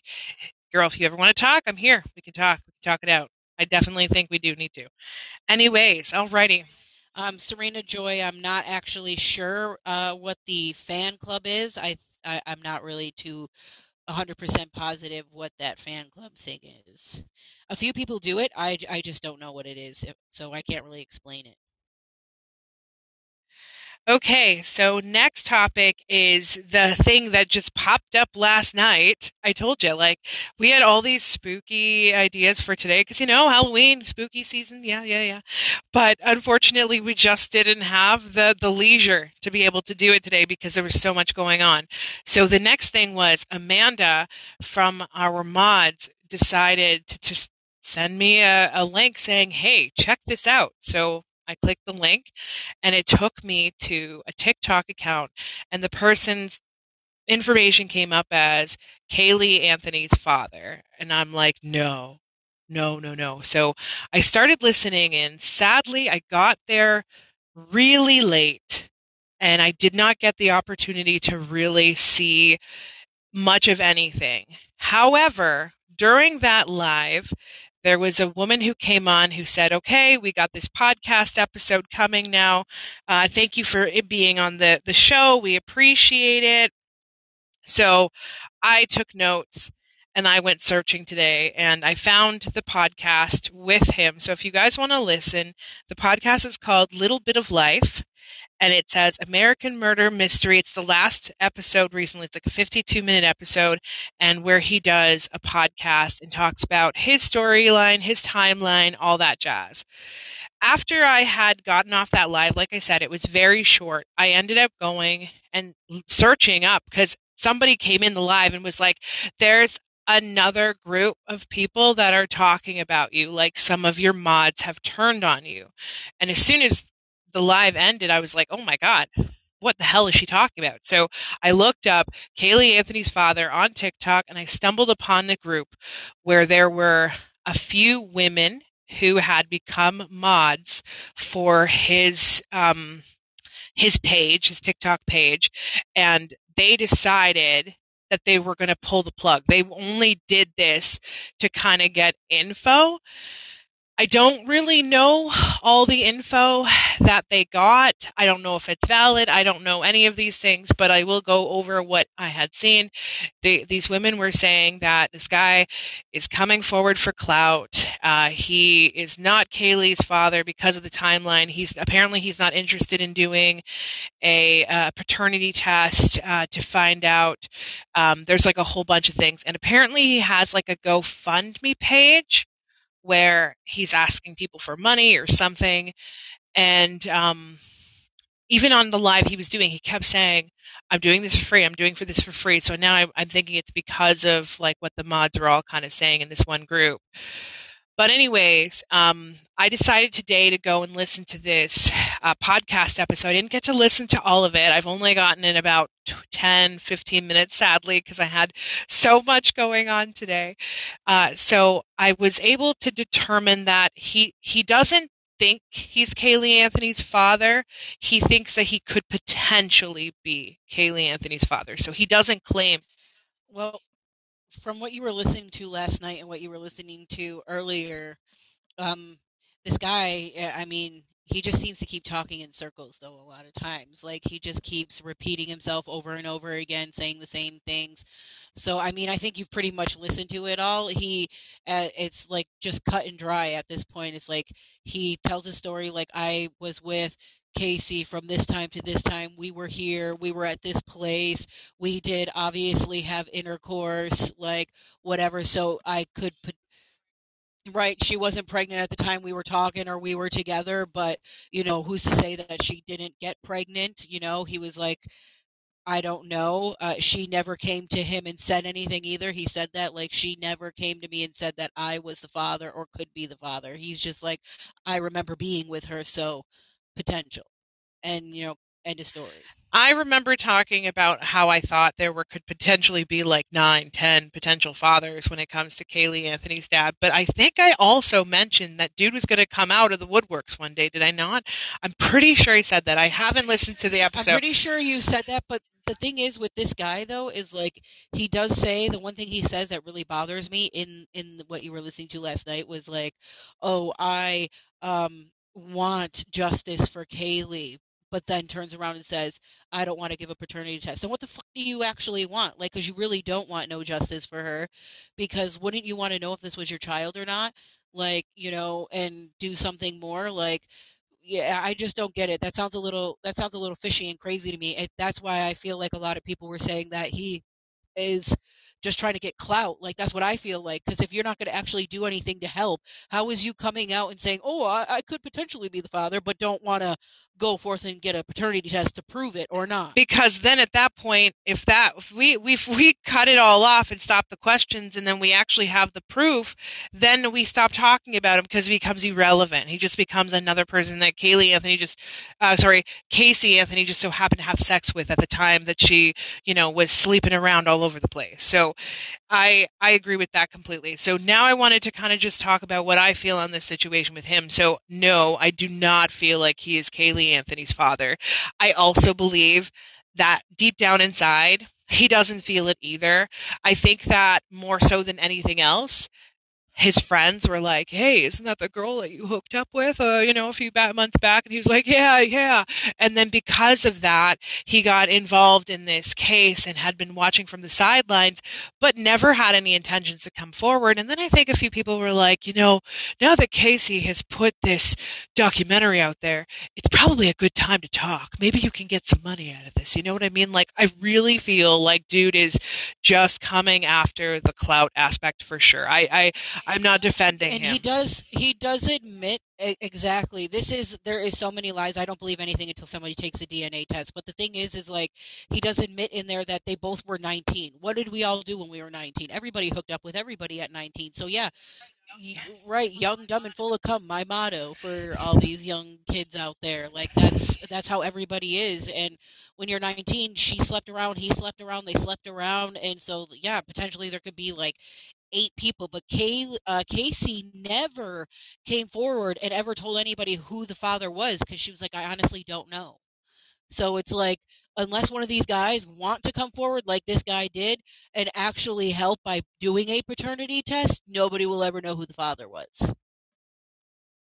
girl, if you ever want to talk, I'm here. We can talk. We can talk it out. I definitely think we do need to. Anyways, alrighty. Um serena joy i'm not actually sure uh what the fan club is. I, I i'm not really too 100% positive what that fan club thing is. A few people do it. I i just don't know what it is so i can't really explain it Okay, so next topic is the thing that just popped up last night. I told you, like, we had all these spooky ideas for today because, you know, Halloween, spooky season. Yeah, yeah, yeah. But unfortunately, we just didn't have the, the leisure to be able to do it today because there was so much going on. So the next thing was Amanda from our mods decided to send me a, a link saying, hey, check this out. So I clicked the link and it took me to a TikTok account and the person's information came up as Caylee Anthony's father. And I'm like, no, no, no, no. So I started listening and sadly I got there really late and I did not get the opportunity to really see much of anything. However, during that live, there was a woman who came on who said, "Okay, we got this podcast episode coming now. Uh, thank you for it being on the the show. We appreciate it." So I took notes and I went searching today and I found the podcast with him. So if you guys want to listen, the podcast is called Little Bit of Life and it says American Murder Mystery. It's the last episode recently. It's like a 52 minute episode and where he does a podcast and talks about his storyline, his timeline, all that jazz. After I had gotten off that live, like I said, it was very short. I ended up going and searching up because somebody came in the live and was like, there's another group of people that are talking about you. Like some of your mods have turned on you. And as soon as the live ended, I was like, oh my God, what the hell is she talking about? So I looked up Caylee Anthony's father on TikTok and I stumbled upon the group where there were a few women who had become mods for his um his page, his TikTok page, and they decided that they were going to pull the plug. They only did this to kind of get info. I don't really know all the info that they got. I don't know if it's valid. I don't know any of these things, but I will go over what I had seen. The, these women were saying that this guy is coming forward for clout. Uh, he is not Caylee's father because of the timeline. He's apparently he's not interested in doing a uh, paternity test uh, to find out. Um, there's like a whole bunch of things, and apparently he has like a GoFundMe page where he's asking people for money or something. And um, even on the live he was doing, he kept saying, I'm doing this for free. I'm doing for this for free. So now I'm, I'm thinking it's because of like what the mods are all kind of saying in this one group. But anyways, um, I decided today to go and listen to this uh, podcast episode. I didn't get to listen to all of it. I've only gotten in about 10, 15 minutes, sadly, because I had so much going on today. Uh, so I was able to determine that he, he doesn't think he's Caylee Anthony's father. He thinks that he could potentially be Caylee Anthony's father. So he doesn't claim. Well, from what you were listening to last night and what you were listening to earlier, um, this guy, eh, I mean, he just seems to keep talking in circles though a lot of times. Like he just keeps repeating himself over and over again saying the same things. So i mean i think you've pretty much listened to it all. He uh, it's like just cut and dry at this point. It's like he tells a story like i was with Casey from this time to this time. We were here, we were at this place. We did obviously have intercourse, like whatever. So I could put right she wasn't pregnant at the time we were talking or we were together but you know who's to say that she didn't get pregnant you know he was like I don't know. Uh, she never came to him and said anything either. He said that like she never came to me and said that I was the father or could be the father. He's just like, I remember being with her, so potential. And, you know, end of story. I remember talking about how I thought there were could potentially be like nine, ten potential fathers when it comes to caylee Anthony's dad. But I think I also mentioned that dude was going to come out of the woodworks one day. Did I not? I'm pretty sure he said that. I haven't listened to the episode. I'm pretty sure you said that. But the thing is with this guy though is like he does say the one thing he says that really bothers me in in what you were listening to last night was like, oh, I um want justice for Caylee, but then turns around and says, I don't want to give a paternity test. And what the fuck do you actually want? Like, because you really don't want no justice for her. Because wouldn't you want to know if this was your child or not? Like, you know, and do something more? Like, yeah, I just don't get it. That sounds a little, that sounds a little fishy and crazy to me. It, that's why I feel like a lot of people were saying that he is just trying to get clout. Like that's what I feel like. Because if you're not going to actually do anything to help, how is you coming out and saying, "Oh, I, I could potentially be the father," but don't want to go forth and get a paternity test to prove it or not. Because then at that point, if that if we we we cut it all off and stop the questions, and then we actually have the proof, then we stop talking about him because he becomes irrelevant. He just becomes another person that Caylee Anthony just, uh, sorry, Casey Anthony just so happened to have sex with at the time that she, you know, was sleeping around all over the place. So, I I agree with that completely. So now I wanted to kind of just talk about what I feel on this situation with him. So no, I do not feel like he is Caylee Anthony's father. I also believe that deep down inside, he doesn't feel it either. I think that more so than anything else, his friends were like, "Hey, isn't that the girl that you hooked up with, uh, you know, a few months back?" And he was like, "Yeah, yeah." And then because of that, he got involved in this case and had been watching from the sidelines, but never had any intentions to come forward. And then I think a few people were like, you know, now that Casey has put this documentary out there, it's probably a good time to talk. Maybe you can get some money out of this. You know what I mean? Like, I really feel like dude is just coming after the clout aspect for sure. I, I I'm not defending and him. he does he does admit exactly this is there is so many lies i don't believe anything until somebody takes a dna test. But the thing is is like he does admit in there that they both were 19 what did we all do when we were 19 everybody hooked up with everybody at 19 so yeah right young dumb and full of cum my motto for all these young kids out there like that's that's how everybody is and when you're 19 she slept around he slept around they slept around and so yeah potentially there could be like eight people, but Kay, uh, Casey never came forward and ever told anybody who the father was because she was like, I honestly don't know. So it's like, unless one of these guys want to come forward like this guy did and actually help by doing a paternity test, nobody will ever know who the father was.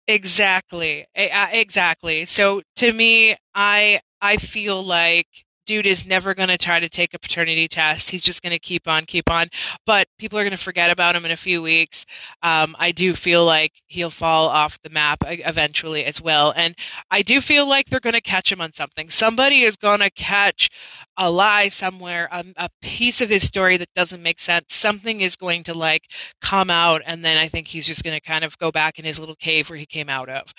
Exactly. Exactly. So to me, I I feel like dude is never going to try to take a paternity test. He's just going to keep on, keep on. But people are going to forget about him in a few weeks. Um, I do feel like he'll fall off the map eventually as well. And I do feel like they're going to catch him on something. Somebody is going to catch a lie somewhere, a, a piece of his story that doesn't make sense. Something is going to like come out. And then I think he's just going to kind of go back in his little cave where he came out of.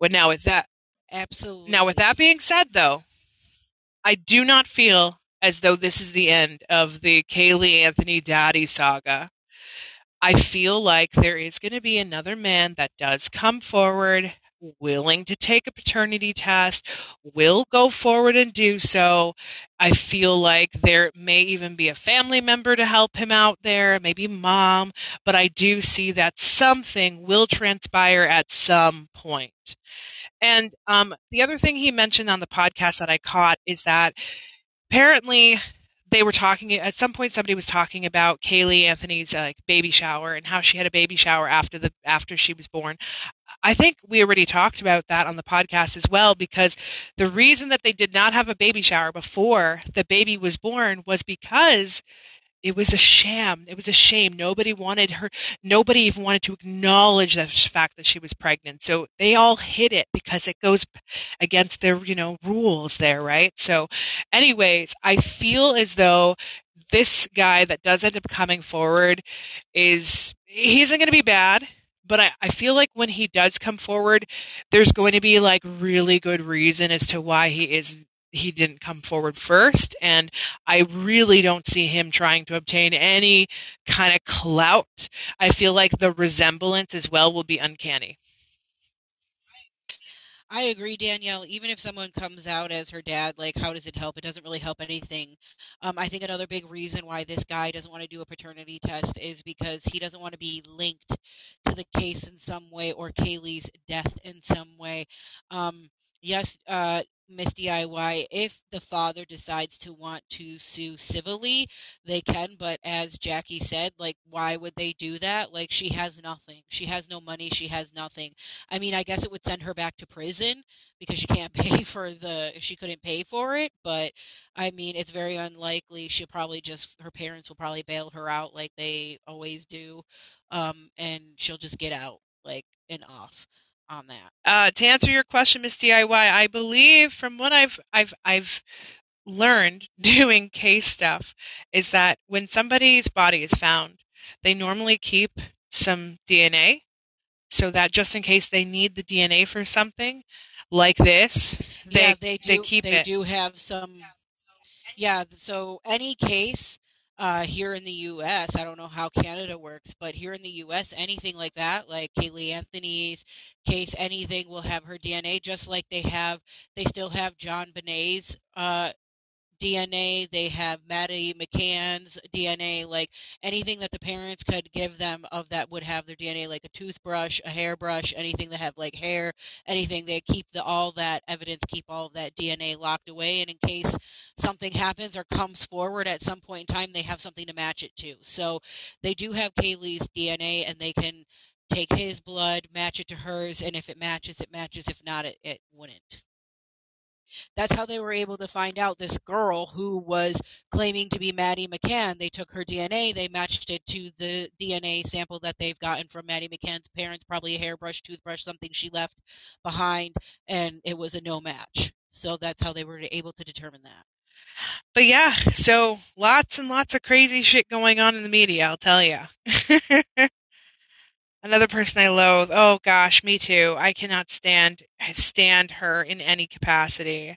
But now with that, Absolutely. Now, with that being said, though, I do not feel as though this is the end of the Caylee Anthony Daddy saga. I feel like there is going to be another man that does come forward, willing to take a paternity test, will go forward and do so. I feel like there may even be a family member to help him out there, maybe mom, but I do see that something will transpire at some point. And um, the other thing he mentioned on the podcast that I caught is that apparently they were talking at some point somebody was talking about caylee Anthony's uh, like baby shower and how she had a baby shower after the after she was born. I think we already talked about that on the podcast as well because the reason that they did not have a baby shower before the baby was born was because it was a sham. It was a shame. Nobody wanted her, nobody even wanted to acknowledge the fact that she was pregnant. So they all hid it because it goes against their, you know, rules there, right? So, anyways, I feel as though this guy that does end up coming forward is, he isn't going to be bad but I, I feel like when he does come forward, there's going to be like really good reason as to why he is he didn't come forward first and i really don't see him trying to obtain any kind of clout i feel like the resemblance as well will be uncanny I agree, Danielle. Even if someone comes out as her dad, like, how does it help? It doesn't really help anything. Um, I think another big reason why this guy doesn't want to do a paternity test is because he doesn't want to be linked to the case in some way or Caylee's death in some way. Um, yes, uh, Miss DIY, if the father decides to want to sue civilly, they can. But as Jackie said, like, why would they do that? Like, she has nothing. She has no money. She has nothing. I mean, I guess it would send her back to prison because she can't pay for the, she couldn't pay for it. But I mean, it's very unlikely. She'll probably just, her parents will probably bail her out like they always do. Um, and she'll just get out, like, and off on that. Uh, to answer your question, Miss DIY, I believe from what I've I've I've learned doing case stuff is that when somebody's body is found, they normally keep some DNA so that just in case they need the DNA for something like this, they yeah, they, do, they keep they it. do have some. Yeah, so any case uh, here in the U.S. I don't know how Canada works, but here in the U.S., anything like that, like Caylee Anthony's case, anything will have her DNA, just like they have. They still have JonBenét's uh, DNA. They have Maddie McCann's DNA, like anything that the parents could give them of that would have their DNA, like a toothbrush, a hairbrush, anything that have like hair, anything. They keep the all that evidence, keep all that DNA locked away, and in case something happens or comes forward at some point in time, they have something to match it to. So they do have Caylee's DNA, and they can take his blood, match it to hers, and if it matches, it matches. If not, it, it wouldn't. That's how they were able to find out this girl who was claiming to be Maddie McCann. They took her DNA, they matched it to the DNA sample that they've gotten from Maddie McCann's parents, probably a hairbrush, toothbrush, something she left behind, and it was a no match. So that's how they were able to determine that. But yeah, so lots and lots of crazy shit going on in the media, I'll tell you. Another person I loathe. Oh gosh, me too. I cannot stand stand her in any capacity.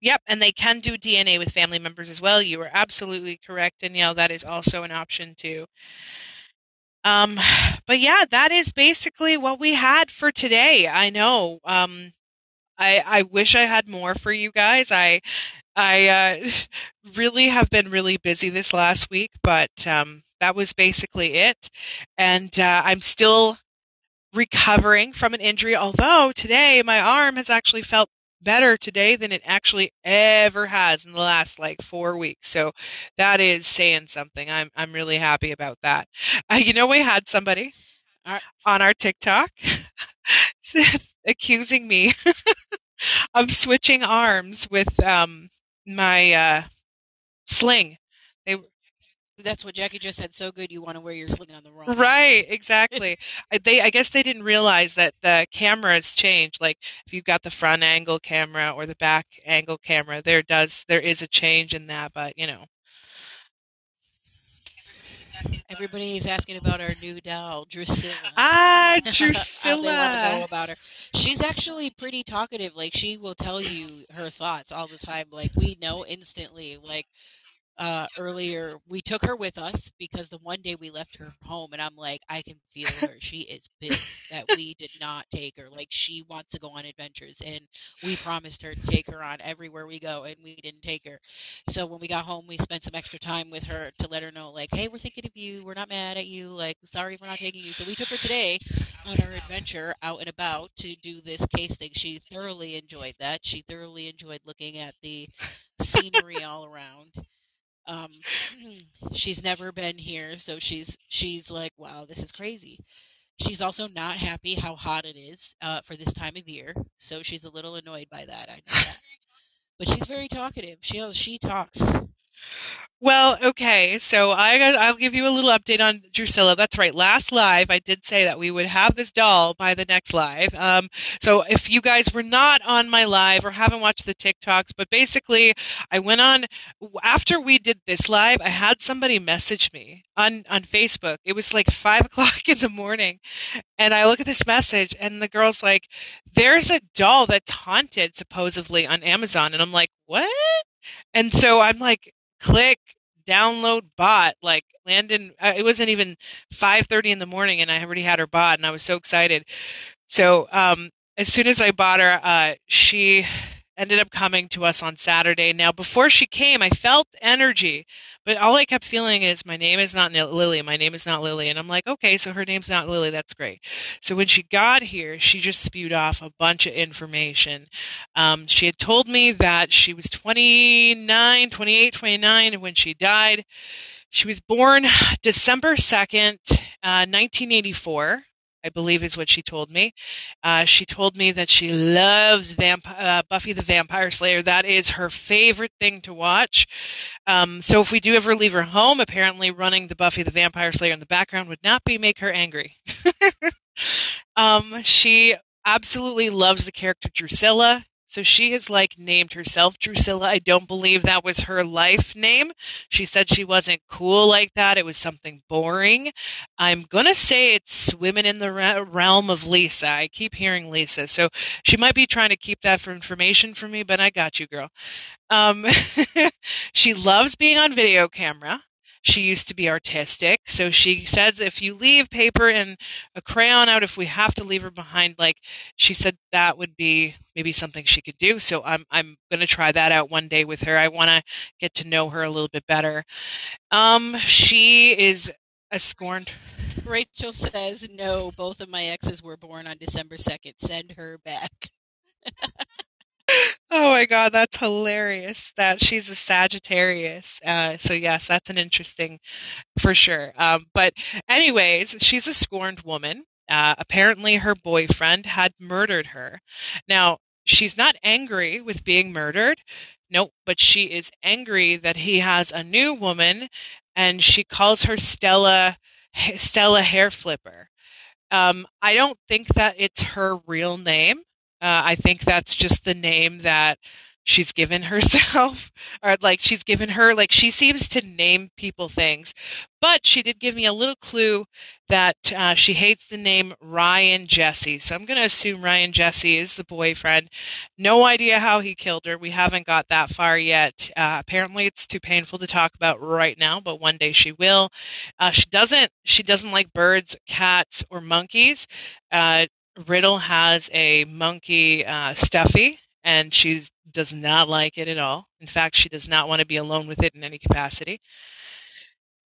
Yep, and they can do DNA with family members as well. You are absolutely correct, Danielle. That is also an option too. Um, but yeah, that is basically what we had for today. I know. Um, I I wish I had more for you guys. I I uh, really have been really busy this last week, but um, that was basically it. And uh, I'm still recovering from an injury, although today my arm has actually felt better today than it actually ever has in the last like four weeks. So that is saying something. I'm I'm really happy about that. Uh, you know, we had somebody on our TikTok accusing me of switching arms with um my uh sling. That's what Jackie just said. So good, you want to wear your sling on the wrong. Right, exactly. they, I guess they didn't realize that the cameras change. Like if you've got the front angle camera or the back angle camera, there does there is a change in that. But you know, Everybody is asking about our new doll, Drusilla. Ah, Drusilla. they want to know about her. She's actually pretty talkative. Like she will tell you her thoughts all the time. Like we know instantly. Like uh, earlier, we took her with us because the one day we left her home, and I'm like, I can feel her. She is pissed that we did not take her. Like, she wants to go on adventures, and we promised her to take her on everywhere we go, and we didn't take her. So when we got home, we spent some extra time with her to let her know, like, hey, we're thinking of you. We're not mad at you. Like, sorry for not taking you. So we took her today on our adventure out and about to do this case thing. She thoroughly enjoyed that. She thoroughly enjoyed looking at the scenery all around um, she's never been here, so she's she's like, wow, this is crazy. She's also not happy how hot it is uh, for this time of year, so she's a little annoyed by that. I know that, but she's very talkative. She she talks. Well, okay, so I I'll give you a little update on Drusilla. That's right. Last live, I did say that we would have this doll by the next live. Um, so if you guys were not on my live or haven't watched the TikToks, but basically, I went on after we did this live. I had somebody message me on on Facebook. It was like five o'clock in the morning, and I look at this message, and the girl's like, "There's a doll that's haunted supposedly on Amazon," and I'm like, "What?" And so I'm like, click download bot like landen uh, it wasn't even 5.30 in the morning and i already had her bought and i was so excited. So um, as soon as i bought her uh, she ended up coming to us on Saturday. Now, before she came, I felt energy, but all I kept feeling is my name is not Lily. My name is not Lily. And I'm like, okay, so her name's not Lily. That's great. So when she got here, she just spewed off a bunch of information. Um, she had told me that she was 29, 28, 29 when she died. She was born December 2nd, uh, 1984. I believe is what she told me. Uh, she told me that she loves Vamp- uh, Buffy the Vampire Slayer. That is her favorite thing to watch. Um, so if we do ever leave her home, apparently running the Buffy the Vampire Slayer in the background would not be make her angry. um, she absolutely loves the character Drusilla. So she has like named herself Drusilla. I don't believe that was her life name. She said she wasn't cool like that. It was something boring. I'm going to say it's swimming in the realm of Lisa. I keep hearing Lisa. So she might be trying to keep that for information for me, but I got you, girl. Um, she loves being on video camera. She used to be artistic. So she says if you leave paper and a crayon out, if we have to leave her behind, like she said that would be maybe something she could do. So I'm I'm gonna try that out one day with her. I want to get to know her a little bit better. Um, she is a scorned. Rachel says, no, both of my exes were born on December 2nd. Send her back. Oh my god, that's hilarious that she's a Sagittarius. Uh, so yes, that's an interesting for sure. Um, but anyways, she's a scorned woman. Uh, apparently her boyfriend had murdered her. Now, she's not angry with being murdered. Nope, but she is angry that he has a new woman and she calls her Stella Stella Hair Flipper. Um, I don't think that it's her real name. Uh, I think that's just the name that she's given herself, or like she's given her, like she seems to name people things. But she did give me a little clue that uh, she hates the name Ryan Jesse. So I'm going to assume Ryan Jesse is the boyfriend. No idea how he killed her. We haven't got that far yet. Uh, apparently, it's too painful to talk about right now, but one day she will. Uh, she doesn't. She doesn't like birds, cats, or monkeys. Riddle has a monkey uh, stuffy, and she does not like it at all. In fact, she does not want to be alone with it in any capacity.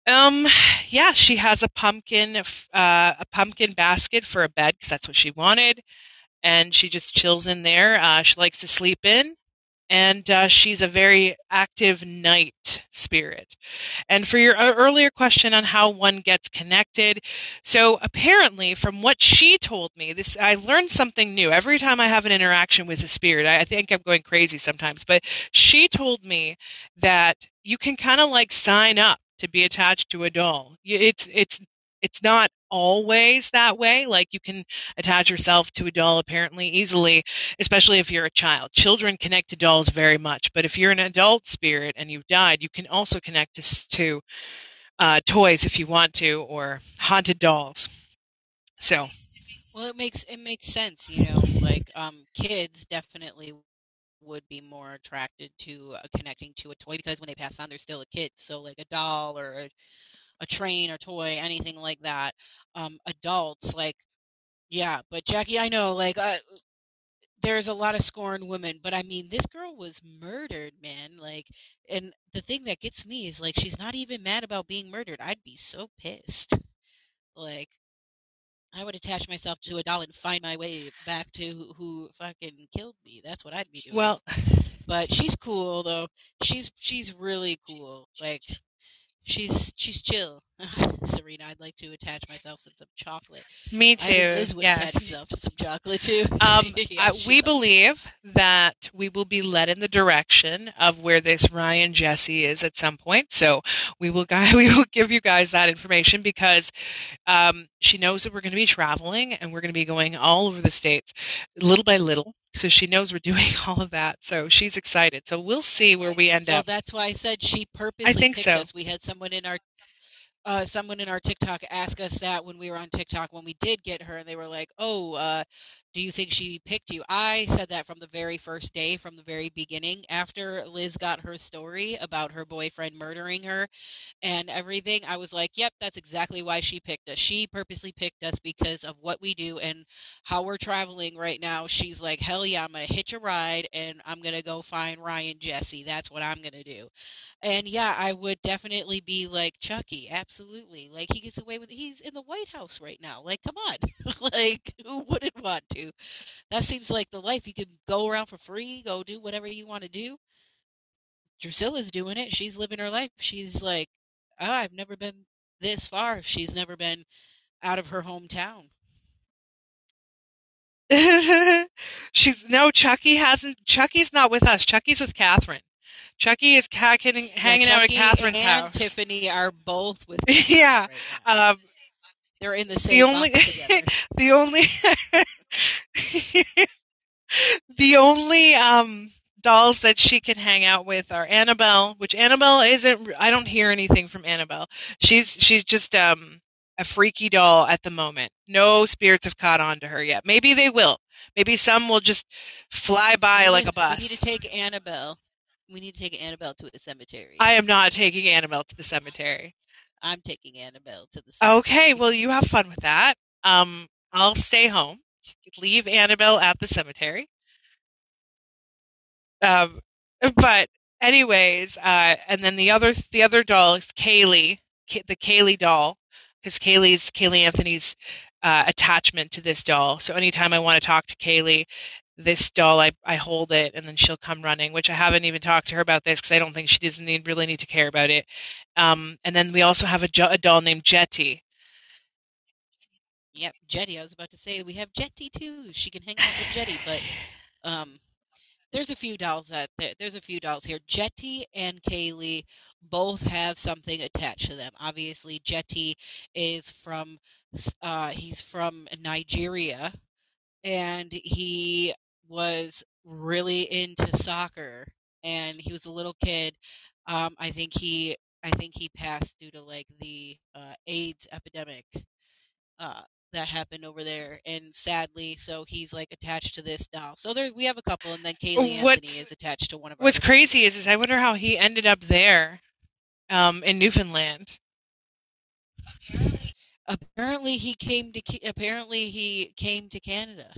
Um, yeah, she has a pumpkin, uh, a pumpkin basket for a bed because that's what she wanted, and she just chills in there. Uh, she likes to sleep in, and uh, she's a very active night spirit. And for your uh, earlier question on how one gets connected, so apparently, from what she told me, this I learned something new every time I have an interaction with a spirit. I, I think I'm going crazy sometimes, but she told me that you can kind of like sign up to be attached to a doll. It's it's it's not always that way. Like you can attach yourself to a doll apparently easily, especially if you're a child. Children connect to dolls very much, but if you're an adult spirit and you've died, you can also connect to, to uh, toys if you want to, or haunted dolls. So, well, it makes it makes sense, you know. Like um, kids definitely would be more attracted to uh, connecting to a toy because when they pass on, they're still a kid. So, like a doll or a a train or toy, anything like that. Um, adults, like, yeah, but Jackie, I know, like, uh, there's a lot of scorned women, but I mean, this girl was murdered, man. Like, and the thing that gets me is like, she's not even mad about being murdered. I'd be so pissed. Like, I would attach myself to a doll and find my way back to who, who fucking killed me. That's what I'd be doing. Well, but she's cool though. She's she's really cool. Like she's she's chill. Serena, I'd like to attach myself to some chocolate. Me too. Liz would yes. attach himself to some chocolate too. Um, yeah, uh, we believe that we will be led in the direction of where this Ryan Jesse is at some point. So we will guy we will give you guys that information because um, she knows that we're going to be traveling and we're going to be going all over the states, little by little. So she knows we're doing all of that. So she's excited. So we'll see where we end well, up. That's why I said she purposely I think so. us. We had someone in our uh, someone in our TikTok ask us that when we were on TikTok when we did get her, and they were like, "Oh, uh, do you think she picked you?" I said that from the very first day, from the very beginning. After Liz got her story about her boyfriend murdering her and everything, I was like, "Yep, that's exactly why she picked us. She purposely picked us because of what we do and how we're traveling right now." She's like, "Hell yeah, I'm gonna hitch a ride and I'm gonna go find Ryan Jesse. That's what I'm gonna do." And yeah, I would definitely be like Chucky, absolutely. Like he gets away with he's in the White House right now. Like come on. like who wouldn't want to? That seems like the life. You can go around for free, go do whatever you want to do. Drusilla's doing it. She's living her life. She's like, oh, I've never been this far. She's never been out of her hometown. She's no Chucky hasn't. Chucky's not with us. Chucky's with Catherine. Chucky is ca- hanging, yeah, out at Catherine's and house. Tiffany are both with. yeah, right um, they're in the the same only box together. the only the only um dolls that she can hang out with are Annabelle, which Annabelle isn't. I don't hear anything from Annabelle. She's she's just um a freaky doll at the moment. No spirits have caught on to her yet. Maybe they will. Maybe some will just fly by We like need- a bus. We need to take Annabelle. We need to take Annabelle to a cemetery. I am not taking Annabelle to the cemetery. I'm taking Annabelle to the cemetery. Okay, well, you have fun with that. Um, I'll stay home. Leave Annabelle at the cemetery. Um, but anyways, uh, and then the other the other doll is Caylee, the Caylee doll, because Caylee's Caylee Anthony's uh, attachment to this doll. So anytime I want to talk to Caylee, this doll, I, I hold it and then she'll come running, which I haven't even talked to her about this because I don't think she doesn't need, really need to care about it. Um, and then we also have a, a doll named Jetty. Yep, Jetty. I was about to say we have Jetty too. She can hang out with Jetty, but um, there's a few dolls that there's a few dolls here. Jetty and Caylee both have something attached to them. Obviously, Jetty is from uh, he's from Nigeria, and he was really into soccer and he was a little kid um, i think he i think he passed due to like the uh, aids epidemic uh, that happened over there and sadly so he's like attached to this doll so there we have a couple and then caylee what's, anthony is attached to one of our what's crazy is, is i wonder how he ended up there um, in newfoundland apparently he came to apparently he came to canada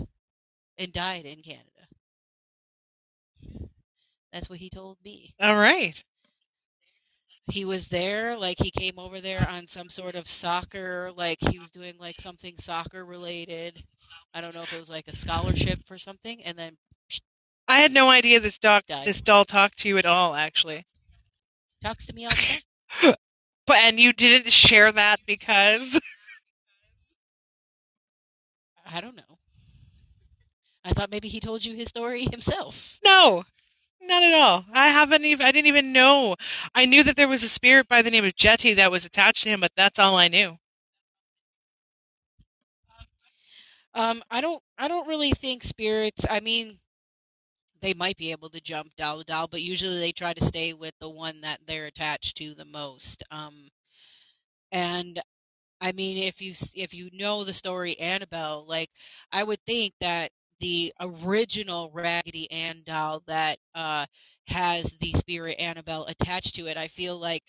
and died in Canada. That's what he told me. All right. He was there, like he came over there on some sort of soccer, like he was doing like something soccer related. I don't know if it was like a scholarship for something, and then I had no idea this dog, died. this doll talked to you at all. Actually, talks to me all the time. but and you didn't share that because I don't know. I thought maybe he told you his story himself. No, not at all. I haven't even. I didn't even know. I knew that there was a spirit by the name of Jetty that was attached to him, but that's all I knew. Um, I don't. I don't really think spirits. I mean, they might be able to jump doll to doll, but usually they try to stay with the one that they're attached to the most. Um, and I mean, if you if you know the story Annabelle, like I would think that the original Raggedy Ann doll that uh, has the spirit Annabelle attached to it. I feel like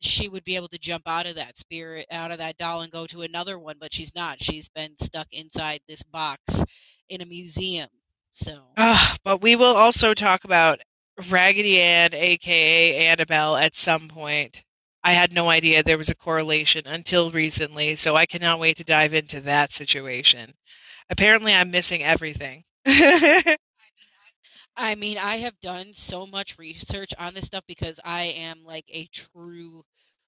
she would be able to jump out of that spirit, out of that doll, and go to another one, but she's not. She's been stuck inside this box in a museum. So, uh, but we will also talk about Raggedy Ann, aka Annabelle, at some point. I had no idea there was a correlation until recently, so I cannot wait to dive into that situation. Apparently, I'm missing everything. I mean, I have done so much research on this stuff because I am like a true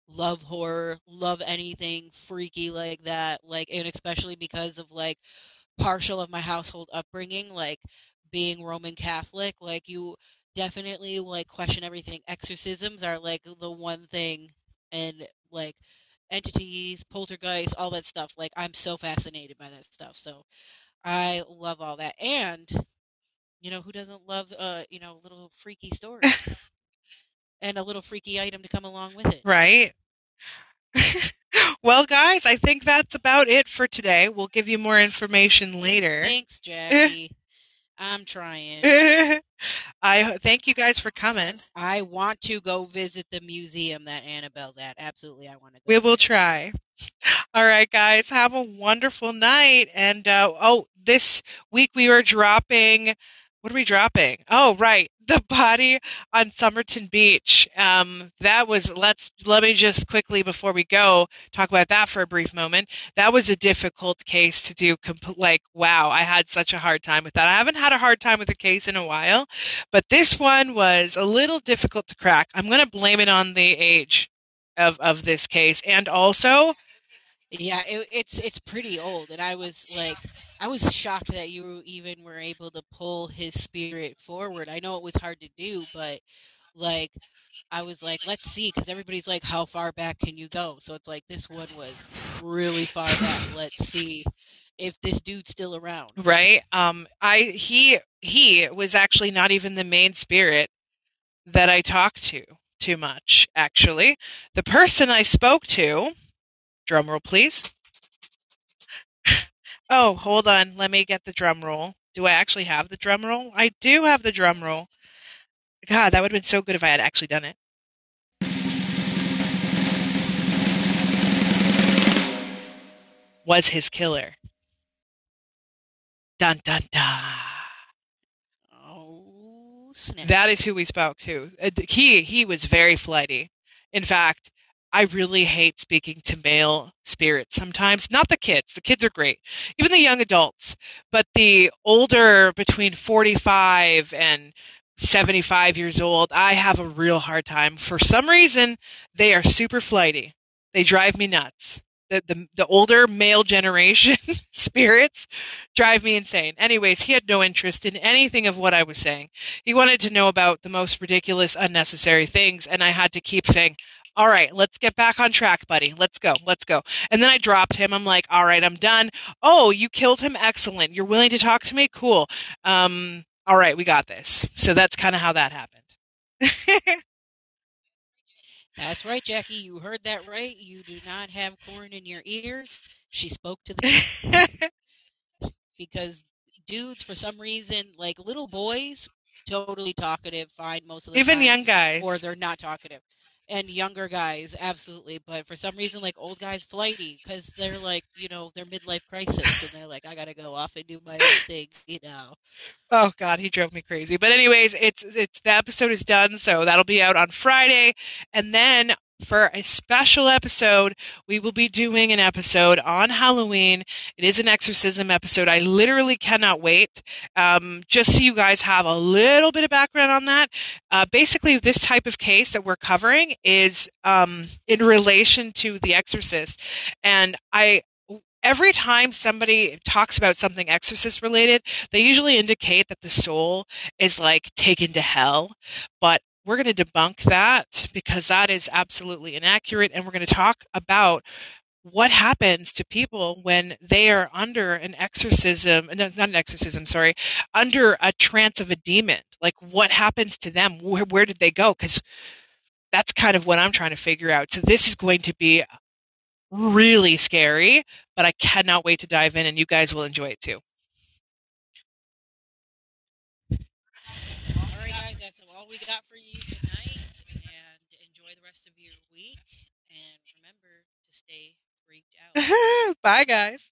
love horror, love anything freaky like that. Like, and especially because of like partial of my household upbringing, like being Roman Catholic, like you definitely like question everything. Exorcisms are like the one thing, and like entities, poltergeists, all that stuff. Like I'm so fascinated by that stuff. So I love all that. And you know, who doesn't love uh, you know, little freaky story and a little freaky item to come along with it. Right. well, guys, I think that's about it for today. We'll give you more information later. Thanks, Jackie. I'm trying. I thank you guys for coming. I want to go visit the museum that Annabelle's at. Absolutely, I want to. Go. We will try. All right, guys, have a wonderful night. And uh, oh, this week we are dropping. What are we dropping? Oh, right the body on Somerton Beach. Um, that was let's let me just quickly before we go talk about that for a brief moment. That was a difficult case to do. Comp- like wow, I had such a hard time with that. I haven't had a hard time with a case in a while, but this one was a little difficult to crack. I'm going to blame it on the age of of this case, and also yeah, it, it's it's pretty old, and I was like, I was shocked that you even were able to pull his spirit forward. I know it was hard to do, but like, I was like, let's see, because everybody's like, how far back can you go? So it's like this one was really far back. Let's see if this dude's still around. Right. Um. I he he was actually not even the main spirit that I talked to too much. Actually, the person I spoke to Drum roll, please. oh, hold on. Let me get the drum roll. Do I actually have the drum roll? I do have the drum roll. God, that would have been so good if I had actually done it. was his killer. Dun dun dun. Oh, snap. That is who we spoke to. Uh, He he was very flighty. In fact, I really hate speaking to male spirits sometimes. Not the kids. The kids are great. Even the young adults. But the older between 45 and 75 years old, I have a real hard time. For some reason, they are super flighty. They drive me nuts. The, the, the older male generation spirits drive me insane. Anyways, he had no interest in anything of what I was saying. He wanted to know about the most ridiculous, unnecessary things, and I had to keep saying, all right, let's get back on track, buddy. Let's go. Let's go. And then I dropped him. I'm like, all right, I'm done. Oh, you killed him. Excellent. You're willing to talk to me? Cool. Um, all right, we got this. So that's kind of how that happened. That's right, Jackie. You heard that right. You do not have corn in your ears. She spoke to the because dudes, for some reason, like little boys, totally talkative, fine most of the Even time, young guys. or they're not talkative. And younger guys, absolutely, but for some reason, like old guys, flighty because they're like, you know, their midlife crisis, and they're like, I gotta go off and do my own thing, you know. Oh God, he drove me crazy. But anyways, it's it's the episode is done, so that'll be out on Friday, and then for a special episode, we will be doing an episode on Halloween. It is an exorcism episode. I literally cannot wait. Um, just so you guys have a little bit of background on that. Uh, basically, this type of case that we're covering is um, in relation to The Exorcist, and I every time somebody talks about something exorcist related, they usually indicate that the soul is like taken to hell. But we're going to debunk that because that is absolutely inaccurate. And we're going to talk about what happens to people when they are under an exorcism, no, not an exorcism, sorry, under a trance of a demon. Like what happens to them? Where, where did they go? Because that's kind of what I'm trying to figure out. So this is going to be really scary, but I cannot wait to dive in and you guys will enjoy it too. All right, guys, that's all we got for you tonight. And enjoy the rest of your week. And remember to stay freaked out. Bye, guys.